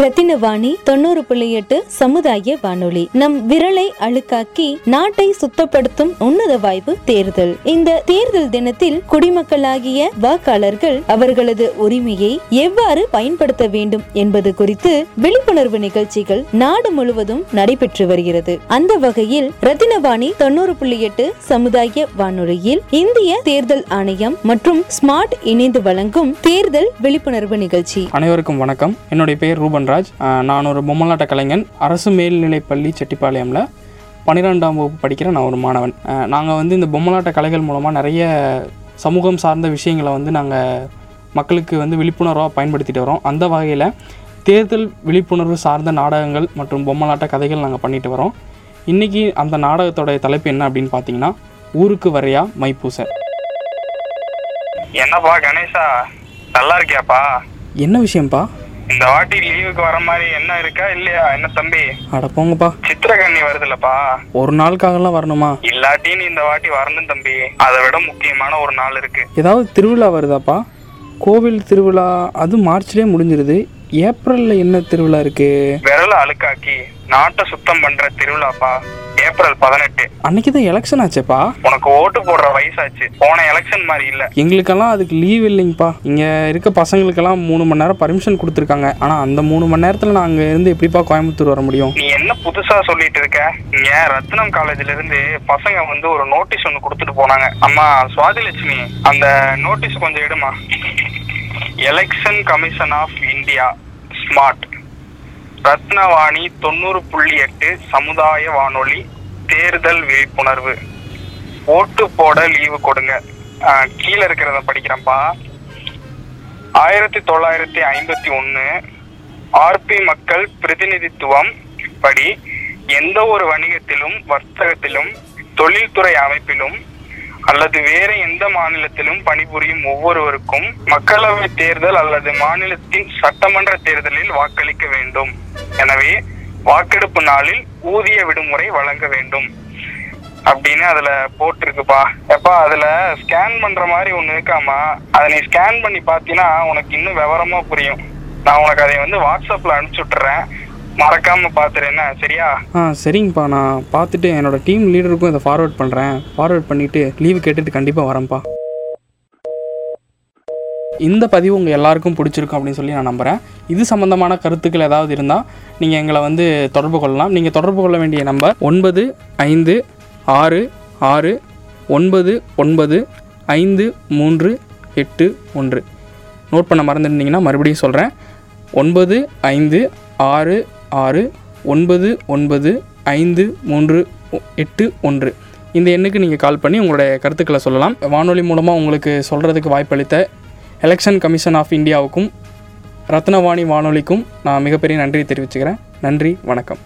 ரத்தினவாணி தொண்ணூறு புள்ளி எட்டு சமுதாய வானொலி. நம் விரலை அழுக்காக்கி நாட்டை சுத்தப்படுத்தும் உன்னத வாய்ப்பு தேர்தல். இந்த தேர்தல் தினத்தில் குடிமக்களாகிய வாக்காளர்கள் அவர்களது உரிமையை எவ்வாறு பயன்படுத்த வேண்டும் என்பது குறித்து விழிப்புணர்வு நிகழ்ச்சிகள் நாடு முழுவதும் நடைபெற்று வருகிறது. அந்த வகையில் ரத்தினவாணி தொண்ணூறு புள்ளி எட்டு சமுதாய வானொலியில் இந்திய தேர்தல் ஆணையம் மற்றும் ஸ்மார்ட் இணைந்து வழங்கும் தேர்தல் விழிப்புணர்வு நிகழ்ச்சி. அனைவருக்கும் வணக்கம். என்னுடைய பெயர் ரூபன் அஹ் நான் ஒரு பொம்மலாட்ட கலைஞன் அரசு மேல்நிலைப்பள்ளி செட்டிப்பாளையமில் பன்னிரெண்டாம் வகுப்பு படிக்கிற நான் ஒரு மாணவன். நாங்கள் வந்து இந்த பொம்மலாட்ட கலைகள் மூலமாக நிறைய சமூகம் சார்ந்த விஷயங்களை வந்து நாங்கள் மக்களுக்கு வந்து விழிப்புணர்வாக பயன்படுத்திட்டு வரோம். அந்த வகையில் தேர்தல் விழிப்புணர்வு சார்ந்த நாடகங்கள் மற்றும் பொம்மலாட்ட கதைகள் நாங்கள் பண்ணிட்டு வரோம். இன்றைக்கி அந்த நாடகத்தோடைய தலைப்பு என்ன அப்படின்னு பார்த்தீங்கன்னா ஊருக்கு வரையா மைப்பூச. என்னப்பா கணேசா நல்லா இருக்கியாப்பா? என்ன விஷயம்ப்பா? இந்த வாட்டி லீவுக்கு வர மாதிரி என்ன இருக்கா இல்லையா? என்ன தம்பி? அட போங்கப்பா. சித்திரக்கண்ணி வருதுல்லப்பா. ஒரு நாளுக்காகலாம் வரணுமா? இல்லாட்டி நீ இந்த வாட்டி வரணும் தம்பி. அதை விட முக்கியமான ஒரு நாள் இருக்கு. ஏதாவது திருவிழா வருதாப்பா? கோவில் திருவிழா அது மார்ச்லேயே முடிஞ்சிருது. ஏப்ரலில் என்ன திருவிழா இருக்கு? விரல அழுக்காக்கி நாட்டை சுத்தம் பண்ற திருவிழாப்பா. ஏப்ரல் பதினெட்டு. அன்னைக்கு தான் எலெக்ஷன் ஆச்சேப்பா? உனக்கு ஓட்டு போடுற வயசாச்சு. போன எலெக்ஷன் மாதிரி இல்ல. எங்களுக்கெல்லாம் அதுக்கு லீவ் இல்லைங்கப்பா. இங்கே இருக்க பசங்களுக்கெல்லாம் மூணு மணி நேரம் பர்மிஷன் கொடுத்துருக்காங்க. ஆனால் அந்த மூணு மணி நேரத்தில் நான் அங்கே இருந்து எப்படிப்பா கோயம்புத்தூர் வர முடியும்? நீ என்ன புதுசா சொல்லிட்டு இருக்க? இங்க ரத்னம் காலேஜ்ல இருந்து பசங்க வந்து ஒரு நோட்டீஸ் ஒன்னு கொடுத்துட்டு போனாங்க. அம்மா சுவாதிலட்சுமி அந்த நோட்டீஸ் கொஞ்சம் எடுமா? Election commission of India smart Rathnavani தொண்ணூறு புள்ளி எட்டு சமுதாய வானொலி தேர்தல் விழிப்புணர்வு. ஓட்டு போட லீவு கொடுங்க. கீழே இருக்கிறத படிக்கிறேன்ப்பா. ஆயிரத்தி தொள்ளாயிரத்தி ஐம்பத்தி ஒன்று ஆர்பி மக்கள் பிரதிநிதித்துவம் படி எந்த ஒரு வணிகத்திலும் வர்த்தகத்திலும் தொழில்துறை அமைப்பிலும் அல்லது வேற எந்த மாநிலத்திலும் பணிபுரியும் ஒவ்வொருவருக்கும் மக்களவை தேர்தல் அல்லது மாநிலத்தின் சட்டமன்ற தேர்தலில் வாக்களிக்க வேண்டும். எனவே வாக்கெடுப்பு நாளில் ஊதிய விடுமுறை வழங்க வேண்டும். அப்படின்னு அதுல போட்டிருக்குப்பா. எப்பா அதுல ஸ்கேன் பண்ற மாதிரி ஒண்ணு இருக்காமா அதை நீ ஸ்கேன் பண்ணி பார்த்தீங்கன்னா உனக்கு இன்னும் விவரமா புரியும். நான் உனக்கு அதை வந்து வாட்ஸ்அப்ல அனுப்பிச்சு விட்டுறேன் மறக்காம பாத்துறேன்னா என்ன சரியா? ஆ சரிங்கப்பா. நான் பார்த்துட்டு என்னோட டீம் லீடருக்கும் இதை ஃபார்வர்ட் பண்ணுறேன் ஃபார்வர்ட் பண்ணிவிட்டு லீவு கேட்டுட்டு கண்டிப்பாக வரேன்ப்பா. இந்த பதிவு உங்கள் எல்லாருக்கும் பிடிச்சிருக்கும் அப்படின்னு சொல்லி நான் நம்புகிறேன் இது சம்மந்தமான கருத்துக்கள் ஏதாவது இருந்தால் நீங்கள் எங்களை வந்து தொடர்பு கொள்ளலாம். நீங்கள் தொடர்பு கொள்ள வேண்டிய நம்பர் ஒன்பது ஐந்து ஆறு ஆறு ஒன்பது ஒன்பது ஐந்து மூன்று எட்டு ஒன்று. நோட் பண்ண மறந்துருந்தீங்கன்னா மறுபடியும் சொல்கிறேன் ஒன்பது ஐந்து ஆறு ஆறு ஒன்பது ஒன்பது ஐந்து மூன்று எட்டு ஒன்று. இந்த எண்ணுக்கு நீங்கள் கால் பண்ணி உங்களுடைய கருத்துக்களை சொல்லலாம். வானொலி மூலமாக உங்களுக்கு சொல்கிறதுக்கு வாய்ப்பளித்த எலெக்ஷன் கமிஷன் ஆஃப் இந்தியாவுக்கும் ரத்னவாணி வானொலிக்கும் நான் மிகப்பெரிய நன்றி தெரிவிச்சுக்கிறேன். நன்றி வணக்கம்.